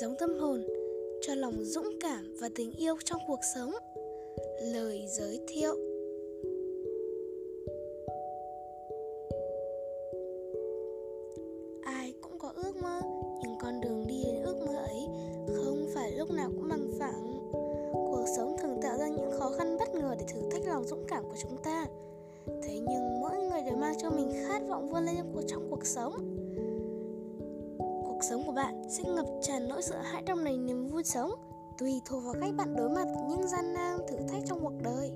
giống tâm hồn, cho lòng dũng cảm và tình yêu trong cuộc sống. Lời giới thiệu. Ai cũng có ước mơ, nhưng con đường đi đến ước mơ ấy không phải lúc nào cũng bằng phẳng. Cuộc sống thường tạo ra những khó khăn bất ngờ để thử thách lòng dũng cảm của chúng ta. Thế nhưng mỗi người đều mang cho mình khát vọng vươn lên trong cuộc sống sống của bạn. Sẽ ngập tràn nỗi sợ hãi trong này niềm vui sống. Tùy thuộc vào cách bạn đối mặt những gian nan, thử thách trong cuộc đời.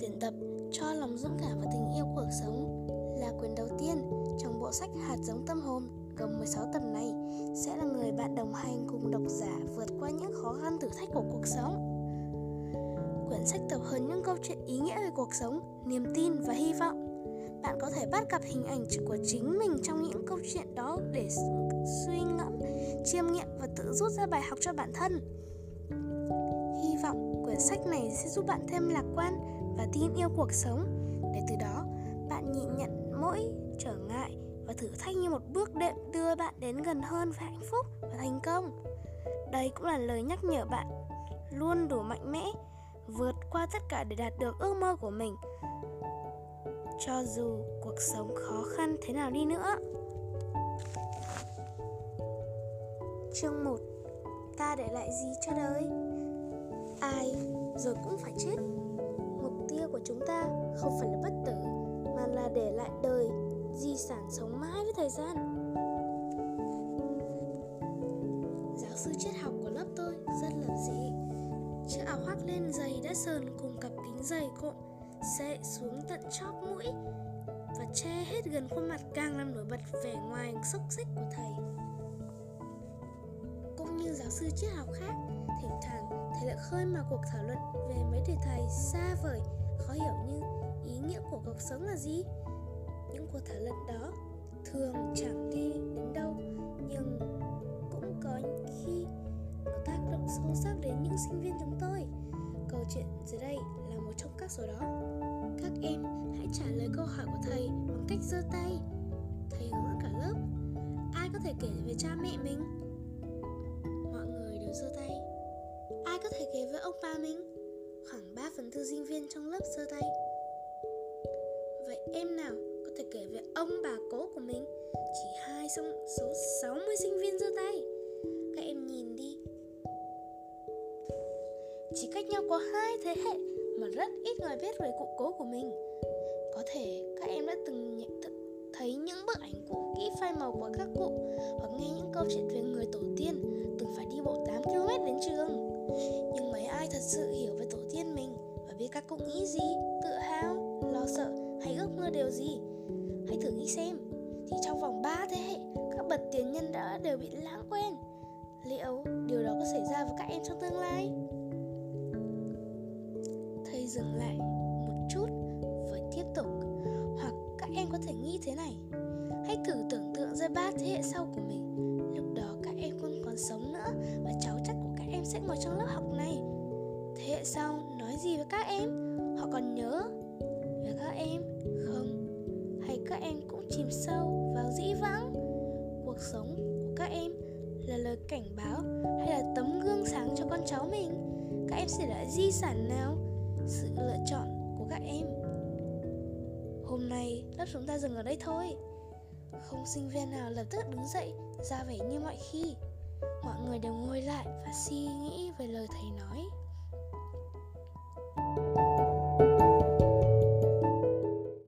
Tuyển tập, cho lòng dũng cảm và tình yêu cuộc sống là quyền đầu tiên trong bộ sách hạt giống tâm hồn, gồm 16 tập này, sẽ là người bạn đồng hành cùng độc giả vượt qua những khó khăn thử thách của cuộc sống. Quyển sách tập hợp những câu chuyện ý nghĩa về cuộc sống, niềm tin và hy vọng. Bạn có thể bắt gặp hình ảnh của chính mình trong những câu chuyện đó để chiêm nghiệm và tự rút ra bài học cho bản thân. Hy vọng quyển sách này sẽ giúp bạn thêm lạc quan và tin yêu cuộc sống. Để từ đó, bạn nhìn nhận mỗi trở ngại và thử thách như một bước đệm đưa bạn đến gần hơn với hạnh phúc và thành công. Đây cũng là lời nhắc nhở bạn luôn đủ mạnh mẽ, vượt qua tất cả để đạt được ước mơ của mình. Cho dù cuộc sống khó khăn thế nào đi nữa. Chương 1 Ta để lại gì cho đời? Ai rồi cũng phải chết. Mục tiêu của chúng ta không phải là bất tử, Mà là để lại đời, Di sản sống mãi với thời gian. Giáo sư triết học của lớp tôi rất là dị Chiếc áo khoác lên giày đã sờn cùng cặp kính dày cộm Sẽ xuống tận chóp mũi Và che hết gần khuôn mặt càng làm nổi bật vẻ ngoài xốc xích của thầy như giáo sư triết học khác. Thỉnh thoảng, thầy lại khơi mà cuộc thảo luận về mấy đề tài xa vời, khó hiểu như ý nghĩa của cuộc sống là gì. Những cuộc thảo luận đó thường chẳng đi đến đâu, nhưng cũng có khi nó tác động sâu sắc đến những sinh viên chúng tôi. Câu chuyện dưới đây là một trong các số đó. Các em hãy trả lời câu hỏi của thầy bằng cách giơ tay. Thầy hướng cả lớp, ai có thể kể về cha mẹ mình? Giơ tay. Ai có thể kể với ông ba mình? Khoảng 3 phần tư sinh viên trong lớp giơ tay. Vậy em nào có thể kể về ông bà cố của mình? Chỉ hai trong số 60 sinh viên giơ tay. Các em nhìn đi. Chỉ cách nhau có hai thế hệ mà rất ít người biết về cụ cố của mình. Có thể các em đã từng nhận thấy những bức ảnh cũ màu của các cụ, hoặc nghe những câu chuyện về người tổ tiên, từng phải đi bộ 8 km đến trường. Nhưng mấy ai thật sự hiểu về tổ tiên mình và biết các cụ nghĩ gì, tự hào, lo sợ hay ước mơ điều gì? Hãy thử nghĩ xem, thì trong vòng 3 thế hệ, các bậc tiền nhân đã đều bị lãng quên. Liệu điều đó có xảy ra với các em trong tương lai? Thầy dừng lại một chút và tiếp tục. Hoặc các em có thể nghĩ thế này hãy thử tưởng tượng ra ba thế hệ sau của mình. Lúc đó các em không còn sống nữa và cháu chắc của các em sẽ ngồi trong lớp học này. Thế hệ sau nói gì với các em? Họ còn nhớ về các em không? Hay các em cũng chìm sâu vào dĩ vãng? Cuộc sống của các em là lời cảnh báo hay là tấm gương sáng cho con cháu mình? Các em sẽ là di sản nào? Sự lựa chọn của các em? Hôm nay lớp chúng ta dừng ở đây thôi không sinh viên nào lập tức đứng dậy, ra vẻ như mọi khi. Mọi người đều ngồi lại và suy nghĩ về lời thầy nói.